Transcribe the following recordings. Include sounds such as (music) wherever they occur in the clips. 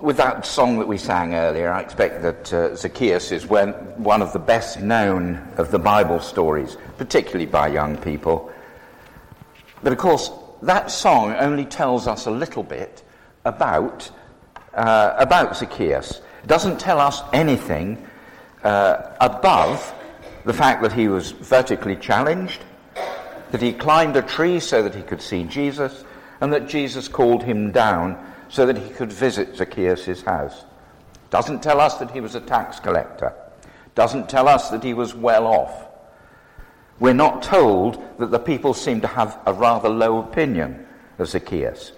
with that song that we sang earlier, I expect that uh, Zacchaeus is one, of the best known of the Bible stories, particularly by young people. But of course, that song only tells us a little bit about, uh, about Zacchaeus. It doesn't tell us anything uh, above the fact that he was vertically challenged, that he climbed a tree so that he could see Jesus, and that Jesus called him down so that he could visit Zacchaeus' house. Doesn't tell us that he was a tax collector. Doesn't tell us that he was well off. We're not told that the people seem to have a rather low opinion of Zacchaeus.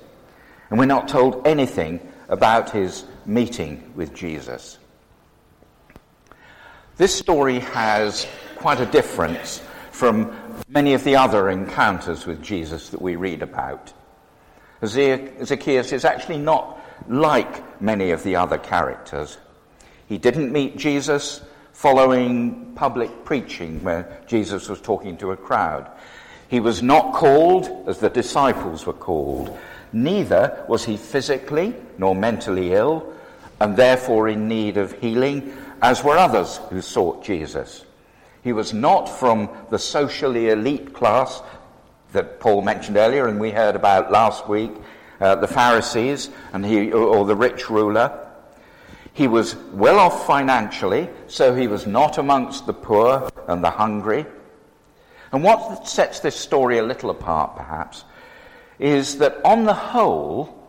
And we're not told anything about his meeting with Jesus. This story has quite a difference from many of the other encounters with Jesus that we read about. Zacchaeus is actually not like many of the other characters. He didn't meet Jesus following public preaching where Jesus was talking to a crowd. He was not called as the disciples were called. Neither was he physically nor mentally ill and therefore in need of healing as were others who sought Jesus. He was not from the socially elite class that Paul mentioned earlier and we heard about last week, uh, the Pharisees and he, or the rich ruler. He was well off financially, so he was not amongst the poor and the hungry. And what sets this story a little apart, perhaps, is that on the whole,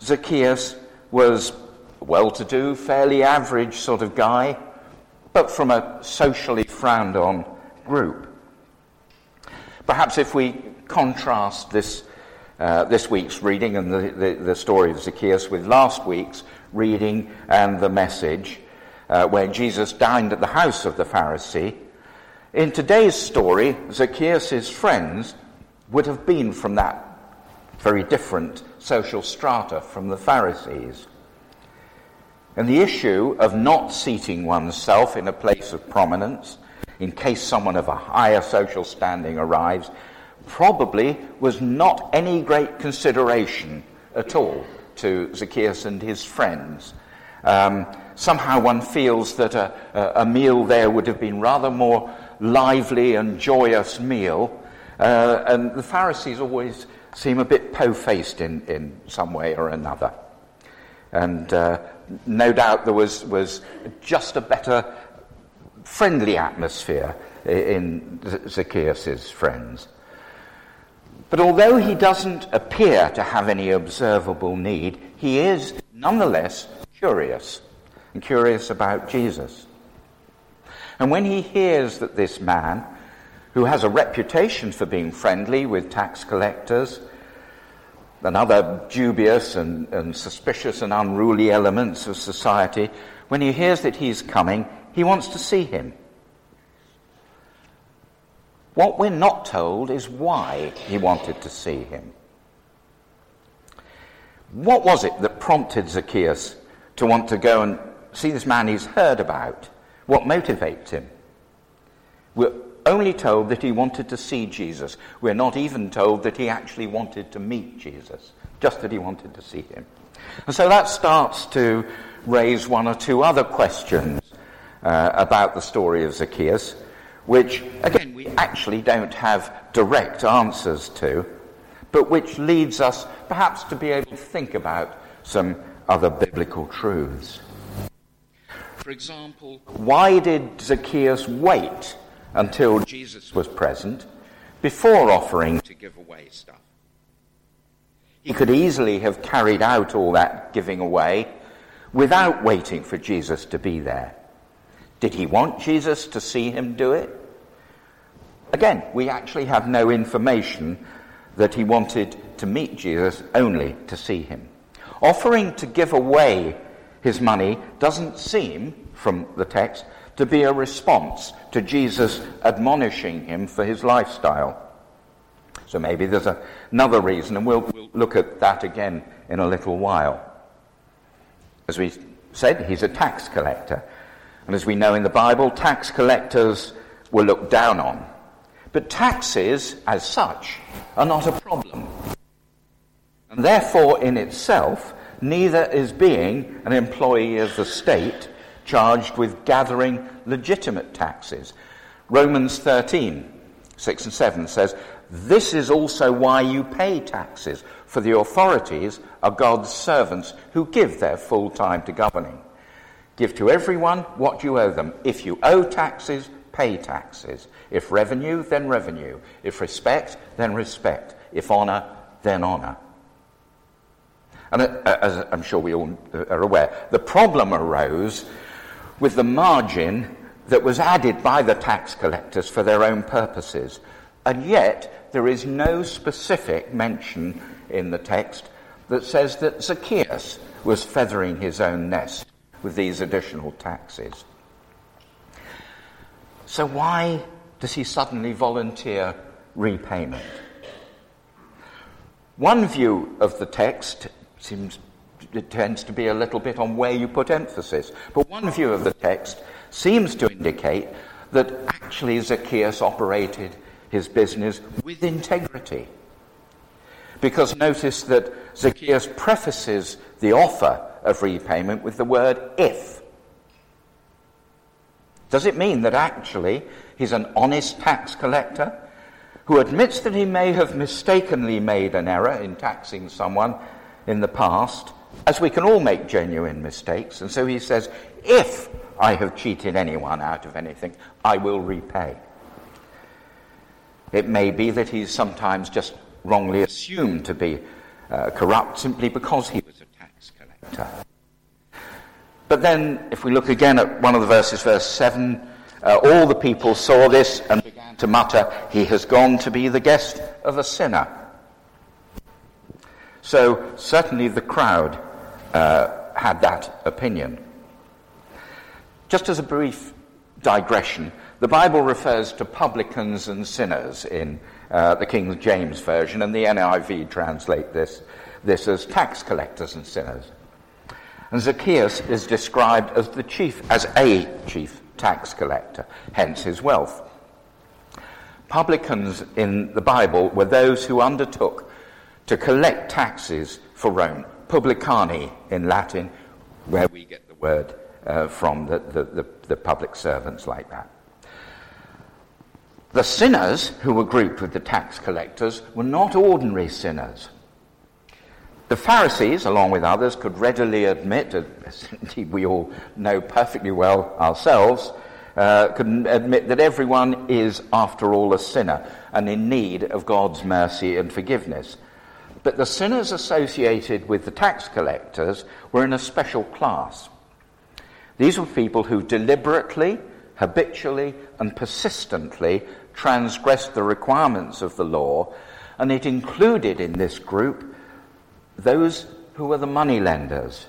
Zacchaeus was well to do, fairly average sort of guy, but from a socially frowned on group. Perhaps if we contrast this, uh, this week's reading and the, the, the, story of Zacchaeus with last week's reading and the message, uh, where Jesus dined at the house of the Pharisee, in today's story, Zacchaeus' friends would have been from that very different social strata from the Pharisees. And the issue of not seating oneself in a place of prominence in case someone of a higher social standing arrives probably was not any great consideration at all to Zacchaeus and his friends. Um, somehow one feels that a, a, meal there would have been rather more lively and joyous meal. Uh, and the Pharisees always seem a bit po-faced in, in some way or another. And uh, no doubt there was, was just a better friendly atmosphere in Zacchaeus' friends. But although he doesn't appear to have any observable need, he is nonetheless curious, and curious about Jesus. And when he hears that this man, who has a reputation for being friendly with tax collectors and other dubious and, and suspicious and unruly elements of society, when he hears that he's coming, he wants to see him. What we're not told is why he wanted to see him. What was it that prompted Zacchaeus to want to go and see this man he's heard about? What motivates him? We're only told that he wanted to see Jesus. We're not even told that he actually wanted to meet Jesus, just that he wanted to see him. And so that starts to raise one or two other questions uh, about the story of Zacchaeus which, again, we actually don't have direct answers to, but which leads us perhaps to be able to think about some other biblical truths. For example, why did Zacchaeus wait until Jesus was present before offering to give away stuff? He could easily have carried out all that giving away without waiting for Jesus to be there. Did he want Jesus to see him do it? Again, we actually have no information that he wanted to meet Jesus only to see him. Offering to give away his money doesn't seem, from the text, to be a response to Jesus admonishing him for his lifestyle. So maybe there's a, another reason, and we'll, we'll look at that again in a little while. As we said, he's a tax collector. And as we know in the Bible, tax collectors were looked down on. But taxes, as such, are not a problem. And therefore, in itself, neither is being an employee of the state charged with gathering legitimate taxes. Romans 13, 6 and 7 says, This is also why you pay taxes, for the authorities are God's servants who give their full time to governing. Give to everyone what you owe them. If you owe taxes, pay taxes. If revenue, then revenue. If respect, then respect. If honour, then honour. And uh, as I'm sure we all are aware, the problem arose with the margin that was added by the tax collectors for their own purposes. And yet, there is no specific mention in the text that says that Zacchaeus was feathering his own nest with these additional taxes. So, why does he suddenly volunteer repayment? One view of the text seems it tends to be a little bit on where you put emphasis. But one view of the text seems to indicate that actually Zacchaeus operated his business with integrity. Because notice that Zacchaeus prefaces the offer of repayment with the word if. Does it mean that actually he's an honest tax collector who admits that he may have mistakenly made an error in taxing someone in the past, as we can all make genuine mistakes? And so he says, if I have cheated anyone out of anything, I will repay. It may be that he's sometimes just wrongly assumed to be uh, corrupt simply because he was a collector. But then, if we look again at one of the verses, verse 7, uh, all the people saw this and began to mutter, He has gone to be the guest of a sinner. So, certainly the crowd uh, had that opinion. Just as a brief digression, the Bible refers to publicans and sinners in uh, the King James Version, and the NIV translate this, this as tax collectors and sinners. And Zacchaeus is described as the chief, as a chief tax collector, hence his wealth. Publicans in the Bible were those who undertook to collect taxes for Rome, publicani in Latin, where we get the word uh, from the, the, the, the public servants like that. The sinners who were grouped with the tax collectors were not ordinary sinners. The Pharisees, along with others, could readily admit, as indeed we all know perfectly well ourselves, uh, could admit that everyone is, after all, a sinner and in need of God's mercy and forgiveness. But the sinners associated with the tax collectors were in a special class. These were people who deliberately, habitually, and persistently transgressed the requirements of the law, and it included in this group those who were the money lenders,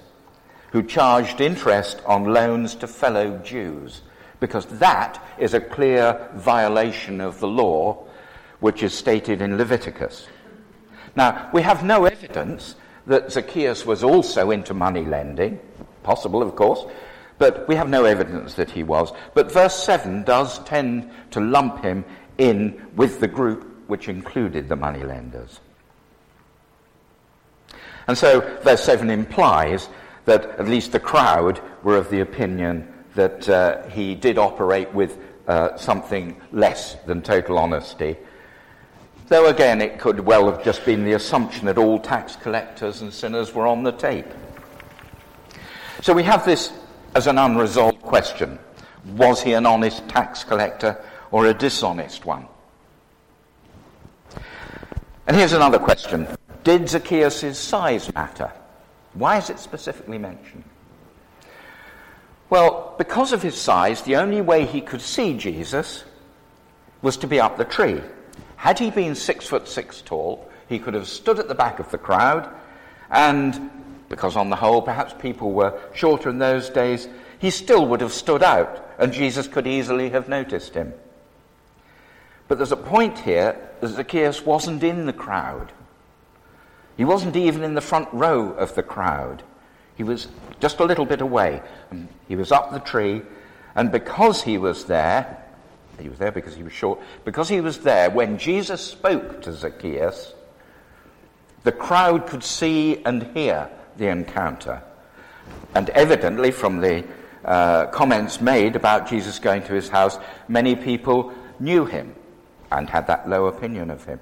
who charged interest on loans to fellow Jews, because that is a clear violation of the law which is stated in Leviticus. Now, we have no evidence that Zacchaeus was also into money lending, possible, of course, but we have no evidence that he was. But verse 7 does tend to lump him in with the group which included the moneylenders. And so verse 7 implies that at least the crowd were of the opinion that uh, he did operate with uh, something less than total honesty. Though again, it could well have just been the assumption that all tax collectors and sinners were on the tape. So we have this as an unresolved question. Was he an honest tax collector or a dishonest one? And here's another question. Did Zacchaeus' size matter? Why is it specifically mentioned? Well, because of his size, the only way he could see Jesus was to be up the tree. Had he been six foot six tall, he could have stood at the back of the crowd and because on the whole, perhaps people were shorter in those days, he still would have stood out, and Jesus could easily have noticed him. But there's a point here that Zacchaeus wasn't in the crowd. He wasn't even in the front row of the crowd. He was just a little bit away. He was up the tree, and because he was there, he was there because he was short, because he was there, when Jesus spoke to Zacchaeus, the crowd could see and hear the encounter. And evidently, from the uh, comments made about Jesus going to his house, many people knew him and had that low opinion of him.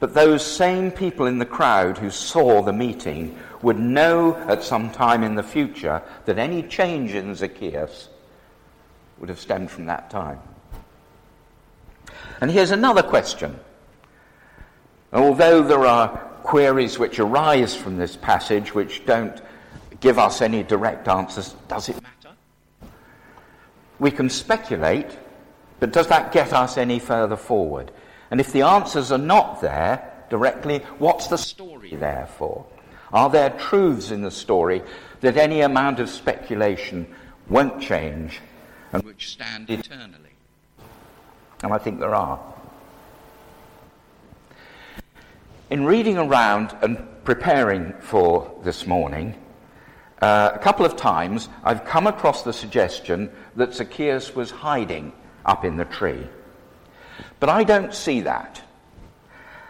But those same people in the crowd who saw the meeting would know at some time in the future that any change in Zacchaeus would have stemmed from that time. And here's another question. Although there are queries which arise from this passage which don't give us any direct answers, does it matter? We can speculate, but does that get us any further forward? And if the answers are not there directly, what's the story there for? Are there truths in the story that any amount of speculation won't change and which stand eternally? And I think there are. In reading around and preparing for this morning, uh, a couple of times I've come across the suggestion that Zacchaeus was hiding up in the tree. But I don't see that.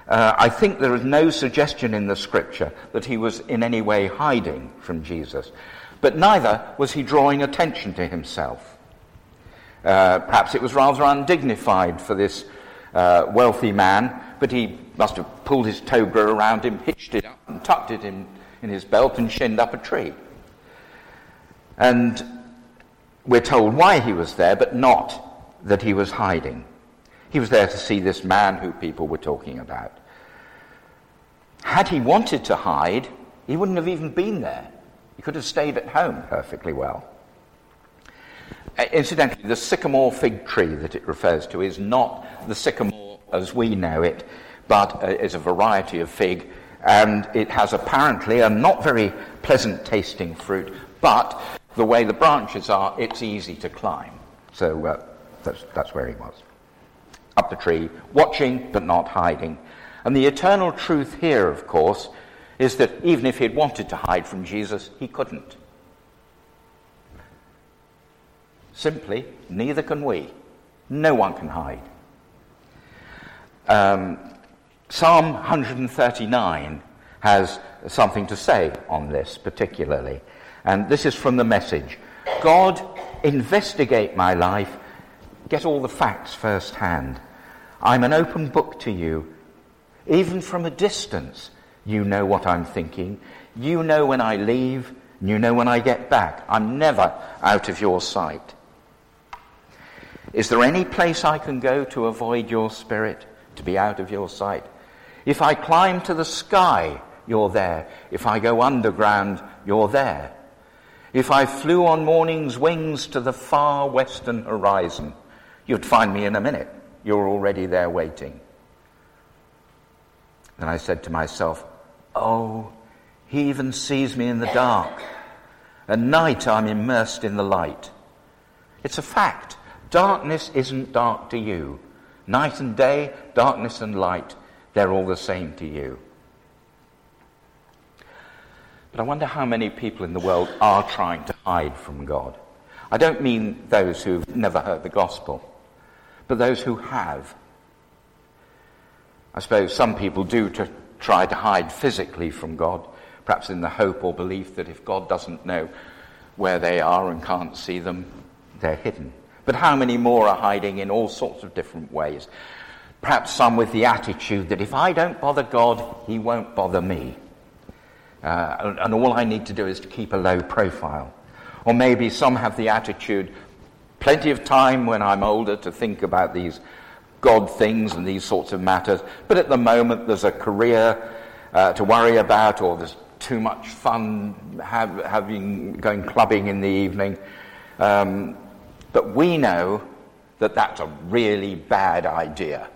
Uh, I think there is no suggestion in the scripture that he was in any way hiding from Jesus. But neither was he drawing attention to himself. Uh, perhaps it was rather undignified for this uh, wealthy man, but he must have pulled his toga around him, hitched it up, and tucked it in, in his belt, and shinned up a tree. And we're told why he was there, but not that he was hiding. He was there to see this man who people were talking about. Had he wanted to hide, he wouldn't have even been there. He could have stayed at home perfectly well. Uh, incidentally, the sycamore fig tree that it refers to is not the sycamore as we know it, but uh, is a variety of fig, and it has apparently a not very pleasant tasting fruit, but the way the branches are, it's easy to climb. So uh, that's, that's where he was up the tree, watching but not hiding. And the eternal truth here, of course, is that even if he'd wanted to hide from Jesus, he couldn't. Simply, neither can we. No one can hide. Um, Psalm 139 has something to say on this particularly. And this is from the message God, investigate my life, get all the facts firsthand. I'm an open book to you. Even from a distance, you know what I'm thinking. You know when I leave, you know when I get back. I'm never out of your sight. Is there any place I can go to avoid your spirit, to be out of your sight? If I climb to the sky, you're there. If I go underground, you're there. If I flew on morning's wings to the far western horizon, you'd find me in a minute. You're already there waiting. Then I said to myself, Oh, he even sees me in the dark. At night, I'm immersed in the light. It's a fact. Darkness isn't dark to you. Night and day, darkness and light, they're all the same to you. But I wonder how many people in the world are trying to hide from God. I don't mean those who've never heard the gospel but those who have. I suppose some people do to try to hide physically from God, perhaps in the hope or belief that if God doesn't know where they are and can't see them, they're hidden. But how many more are hiding in all sorts of different ways? Perhaps some with the attitude that if I don't bother God, He won't bother me. Uh, and, and all I need to do is to keep a low profile. Or maybe some have the attitude Plenty of time when I'm older to think about these God things and these sorts of matters. But at the moment, there's a career uh, to worry about, or there's too much fun have, having going clubbing in the evening. Um, but we know that that's a really bad idea,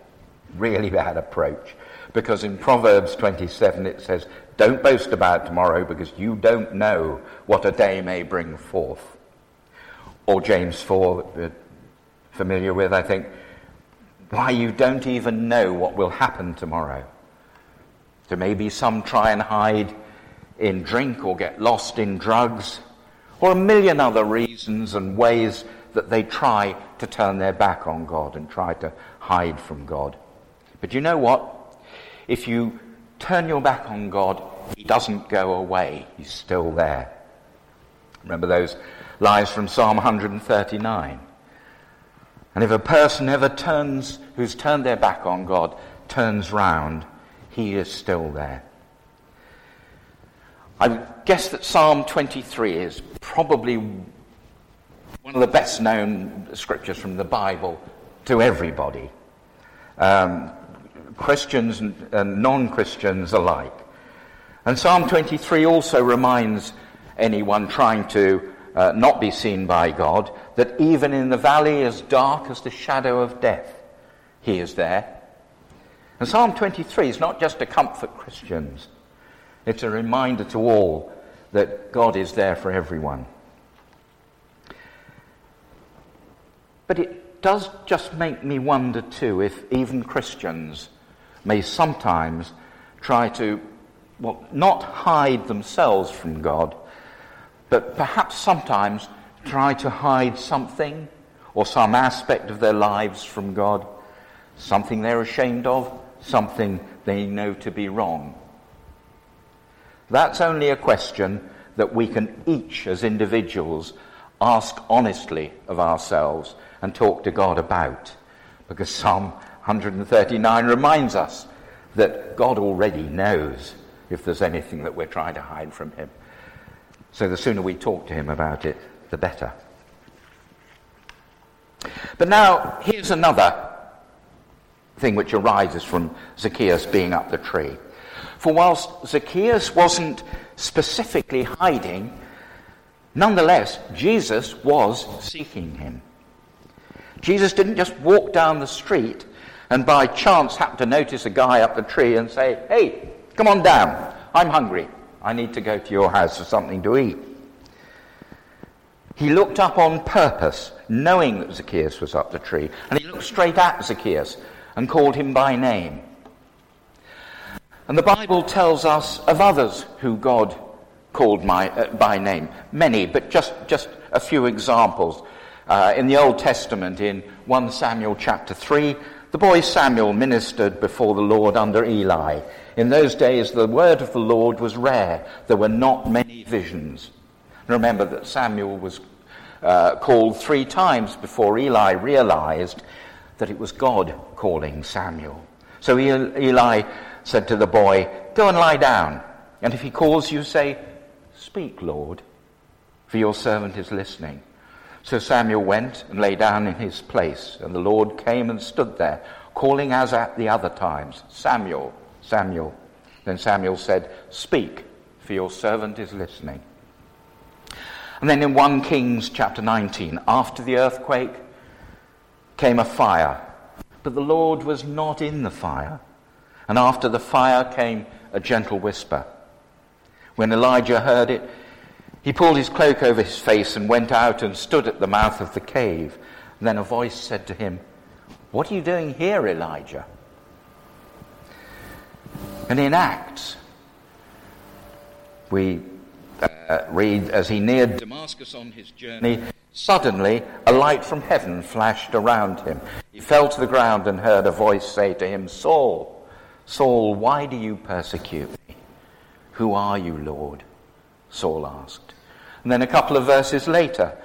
really bad approach. Because in Proverbs 27 it says, Don't boast about tomorrow because you don't know what a day may bring forth or James 4, familiar with, I think, why you don't even know what will happen tomorrow. There may be some try and hide in drink or get lost in drugs, or a million other reasons and ways that they try to turn their back on God and try to hide from God. But you know what? If you turn your back on God he doesn't go away. He's still there. Remember those lines from Psalm 139? And if a person ever turns, who's turned their back on God, turns round, he is still there. I guess that Psalm 23 is probably one of the best known scriptures from the Bible to everybody, um, Christians and non Christians alike. And Psalm 23 also reminds anyone trying to uh, not be seen by God that even in the valley as dark as the shadow of death, He is there. And Psalm 23 is not just to comfort Christians, it's a reminder to all that God is there for everyone. But it does just make me wonder, too, if even Christians may sometimes try to, well, not hide themselves from God, but perhaps sometimes try to hide something or some aspect of their lives from God, something they're ashamed of, something they know to be wrong. That's only a question that we can each, as individuals, ask honestly of ourselves and talk to God about. Because Psalm 139 reminds us that God already knows if there's anything that we're trying to hide from Him. So the sooner we talk to him about it, the better. But now, here's another thing which arises from Zacchaeus being up the tree. For whilst Zacchaeus wasn't specifically hiding, nonetheless, Jesus was seeking him. Jesus didn't just walk down the street and by chance happen to notice a guy up the tree and say, Hey, come on down, I'm hungry. I need to go to your house for something to eat. He looked up on purpose, knowing that Zacchaeus was up the tree, and he looked straight at Zacchaeus and called him by name. And the Bible tells us of others who God called my, uh, by name. Many, but just, just a few examples. Uh, in the Old Testament, in 1 Samuel chapter 3, the boy Samuel ministered before the Lord under Eli. In those days, the word of the Lord was rare. There were not many visions. Remember that Samuel was uh, called three times before Eli realized that it was God calling Samuel. So Eli said to the boy, Go and lie down. And if he calls you, say, Speak, Lord, for your servant is listening. So Samuel went and lay down in his place, and the Lord came and stood there, calling as at the other times, Samuel, Samuel. Then Samuel said, Speak, for your servant is listening. And then in 1 Kings chapter 19, after the earthquake came a fire, but the Lord was not in the fire. And after the fire came a gentle whisper. When Elijah heard it, he pulled his cloak over his face and went out and stood at the mouth of the cave. And then a voice said to him, What are you doing here, Elijah? And in Acts, we uh, read, as he neared Damascus on his journey, suddenly a light from heaven flashed around him. He fell to the ground and heard a voice say to him, Saul, Saul, why do you persecute me? Who are you, Lord? Saul asked. And then a couple of verses later,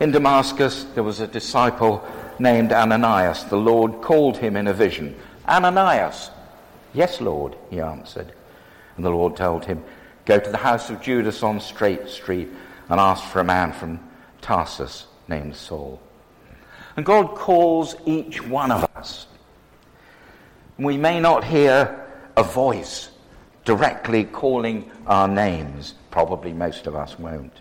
in Damascus, there was a disciple named Ananias. The Lord called him in a vision. Ananias, Yes, Lord, he answered. And the Lord told him, Go to the house of Judas on Straight Street and ask for a man from Tarsus named Saul. And God calls each one of us. We may not hear a voice directly calling our names. Probably most of us won't.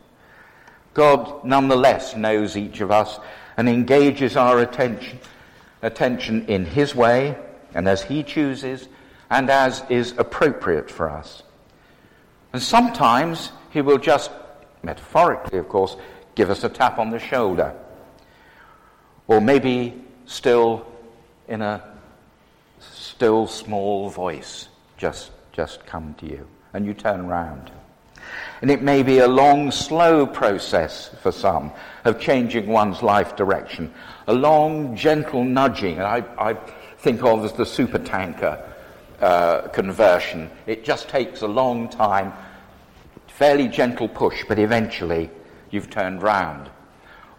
God nonetheless knows each of us and engages our attention, attention in His way and as He chooses and as is appropriate for us. And sometimes he will just, metaphorically of course, give us a tap on the shoulder. Or maybe still in a still small voice, just, just come to you. And you turn round. And it may be a long, slow process for some of changing one's life direction. A long, gentle nudging. I, I think of as the super tanker uh, conversion. It just takes a long time, fairly gentle push, but eventually you've turned round.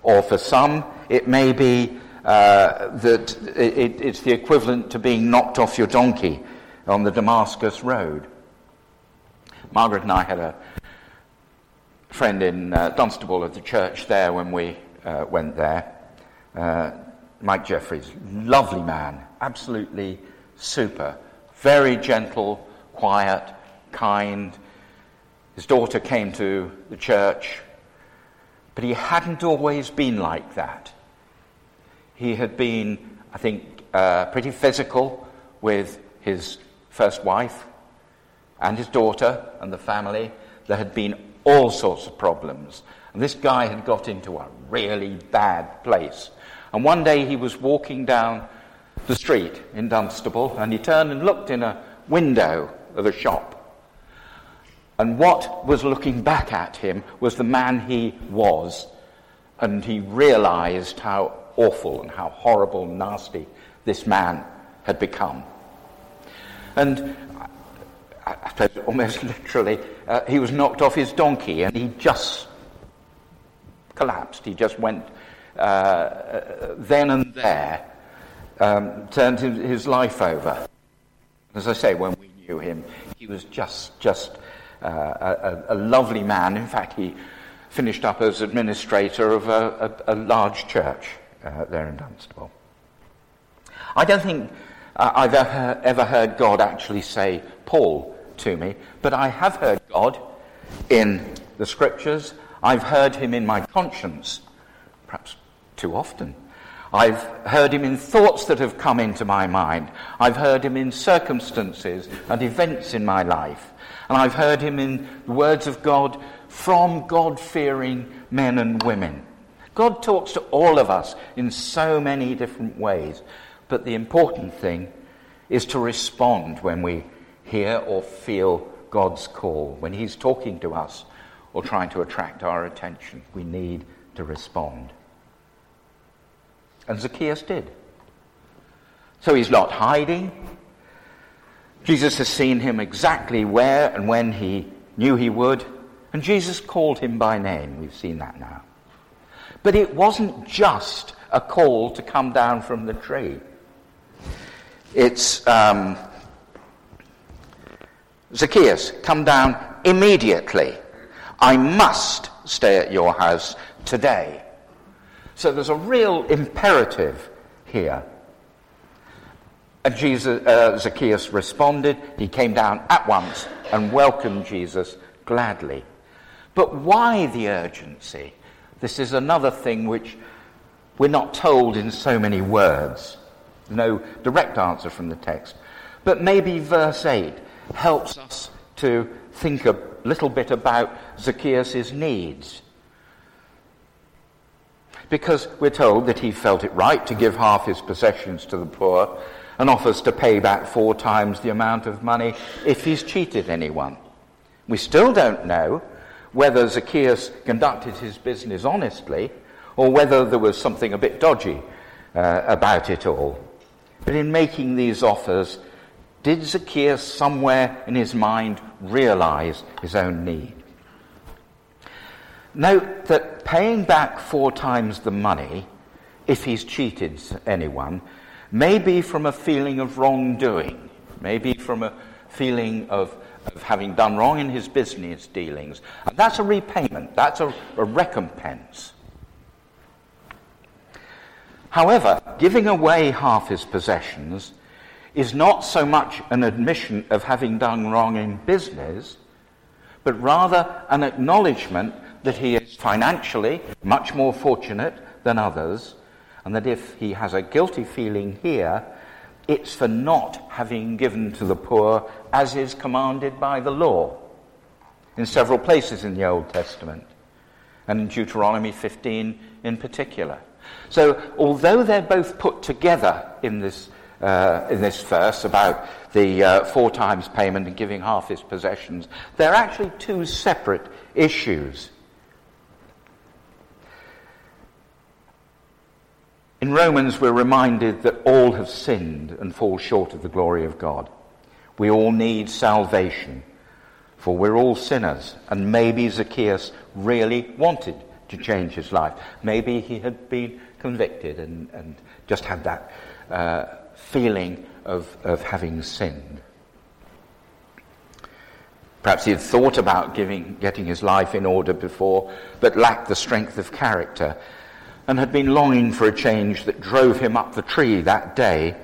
Or for some, it may be uh, that it, it's the equivalent to being knocked off your donkey on the Damascus Road. Margaret and I had a friend in uh, Dunstable at the church there when we uh, went there. Uh, Mike Jeffries, lovely man, absolutely super, very gentle, quiet, kind. His daughter came to the church, but he hadn't always been like that. He had been, I think, uh, pretty physical with his first wife and his daughter and the family. There had been all sorts of problems. And this guy had got into a really bad place. And one day he was walking down the street in Dunstable and he turned and looked in a window of a shop. And what was looking back at him was the man he was. And he realized how awful and how horrible and nasty this man had become. And I suppose almost (laughs) literally, uh, he was knocked off his donkey and he just collapsed. He just went uh, uh then and there, um, turned his life over. As I say, when we knew him, he was just, just uh, a, a, lovely man. In fact, he finished up as administrator of a, a, a large church uh, there in Dunstable. I don't think uh, I've ever, ever heard God actually say, Paul, to me, but I have heard God in the scriptures. I've heard him in my conscience, perhaps too often. I've heard him in thoughts that have come into my mind. I've heard him in circumstances and events in my life. And I've heard him in the words of God from God fearing men and women. God talks to all of us in so many different ways, but the important thing is to respond when we hear or feel God's call. When He's talking to us or trying to attract our attention, we need to respond. And Zacchaeus did. So he's not hiding. Jesus has seen him exactly where and when he knew he would, and Jesus called him by name. We've seen that now. But it wasn't just a call to come down from the tree. It's um, Zacchaeus, come down immediately. I must stay at your house today. So there's a real imperative here. And Jesus, uh, Zacchaeus responded. He came down at once and welcomed Jesus gladly. But why the urgency? This is another thing which we're not told in so many words. No direct answer from the text. But maybe verse 8 helps us to think a little bit about Zacchaeus' needs. Because we're told that he felt it right to give half his possessions to the poor and offers to pay back four times the amount of money if he's cheated anyone. We still don't know whether Zacchaeus conducted his business honestly or whether there was something a bit dodgy uh, about it all. But in making these offers, did Zacchaeus somewhere in his mind realize his own need? Note that paying back four times the money, if he's cheated anyone, may be from a feeling of wrongdoing, maybe from a feeling of of having done wrong in his business dealings. And that's a repayment, that's a, a recompense. However, giving away half his possessions is not so much an admission of having done wrong in business, but rather an acknowledgement that he is financially much more fortunate than others, and that if he has a guilty feeling here, it's for not having given to the poor as is commanded by the law in several places in the Old Testament, and in Deuteronomy 15 in particular. So, although they're both put together in this, uh, in this verse about the uh, four times payment and giving half his possessions, they're actually two separate issues. In Romans, we're reminded that all have sinned and fall short of the glory of God. We all need salvation, for we're all sinners. And maybe Zacchaeus really wanted to change his life. Maybe he had been convicted and, and just had that uh, feeling of, of having sinned. Perhaps he had thought about giving, getting his life in order before, but lacked the strength of character, and had been longing for a change that drove him up the tree that day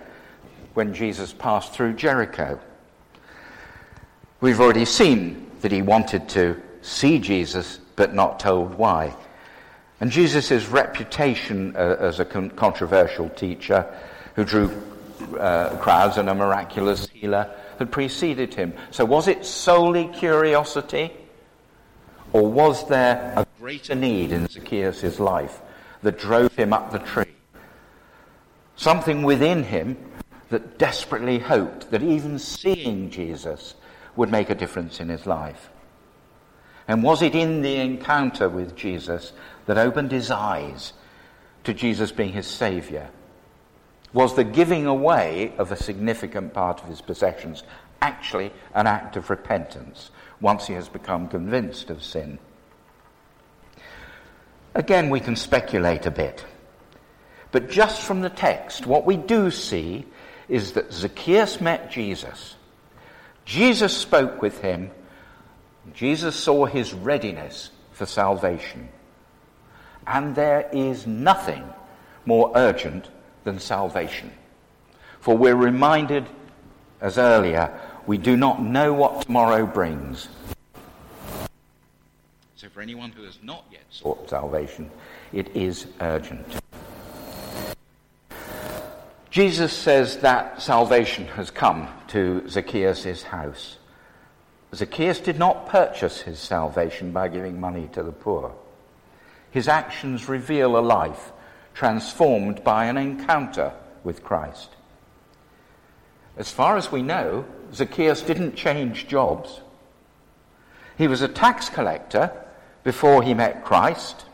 when Jesus passed through Jericho. We've already seen that he wanted to see Jesus, but not told why. And Jesus' reputation uh, as a con- controversial teacher who drew uh, crowds and a miraculous healer had preceded him. So was it solely curiosity? Or was there a greater need in Zacchaeus' life that drove him up the tree? Something within him that desperately hoped that even seeing Jesus would make a difference in his life. And was it in the encounter with Jesus that opened his eyes to Jesus being his Saviour? Was the giving away of a significant part of his possessions actually an act of repentance once he has become convinced of sin? Again, we can speculate a bit. But just from the text, what we do see is that Zacchaeus met Jesus. Jesus spoke with him. Jesus saw his readiness for salvation. And there is nothing more urgent than salvation. For we're reminded, as earlier, we do not know what tomorrow brings. For anyone who has not yet sought salvation, it is urgent. Jesus says that salvation has come to Zacchaeus' house. Zacchaeus did not purchase his salvation by giving money to the poor. His actions reveal a life transformed by an encounter with Christ. As far as we know, Zacchaeus didn't change jobs. He was a tax collector before he met Christ,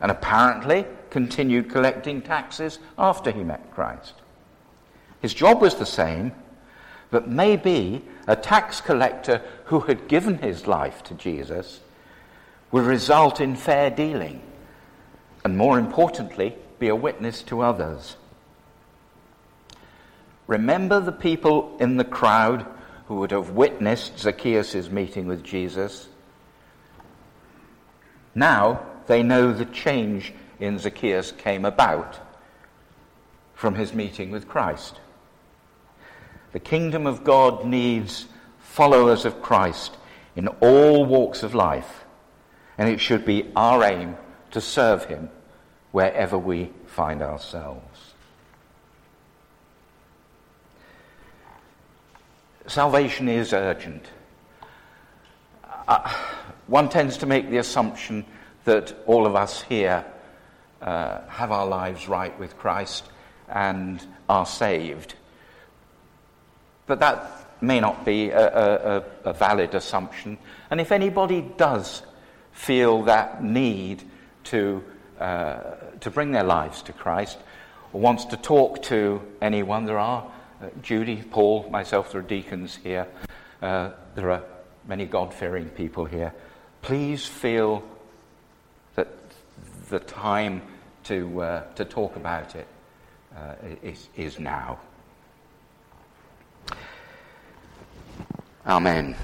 and apparently continued collecting taxes after he met Christ. His job was the same, but maybe a tax collector who had given his life to Jesus would result in fair dealing and more importantly, be a witness to others. Remember the people in the crowd who would have witnessed Zacchaeus' meeting with Jesus? Now they know the change in Zacchaeus came about from his meeting with Christ. The kingdom of God needs followers of Christ in all walks of life, and it should be our aim to serve him wherever we find ourselves. Salvation is urgent. Uh, one tends to make the assumption that all of us here uh, have our lives right with Christ and are saved. But that may not be a, a, a valid assumption. And if anybody does feel that need to, uh, to bring their lives to Christ or wants to talk to anyone, there are uh, Judy, Paul, myself, there are deacons here. Uh, there are many God fearing people here. Please feel that the time to, uh, to talk about it uh, is, is now. Amen.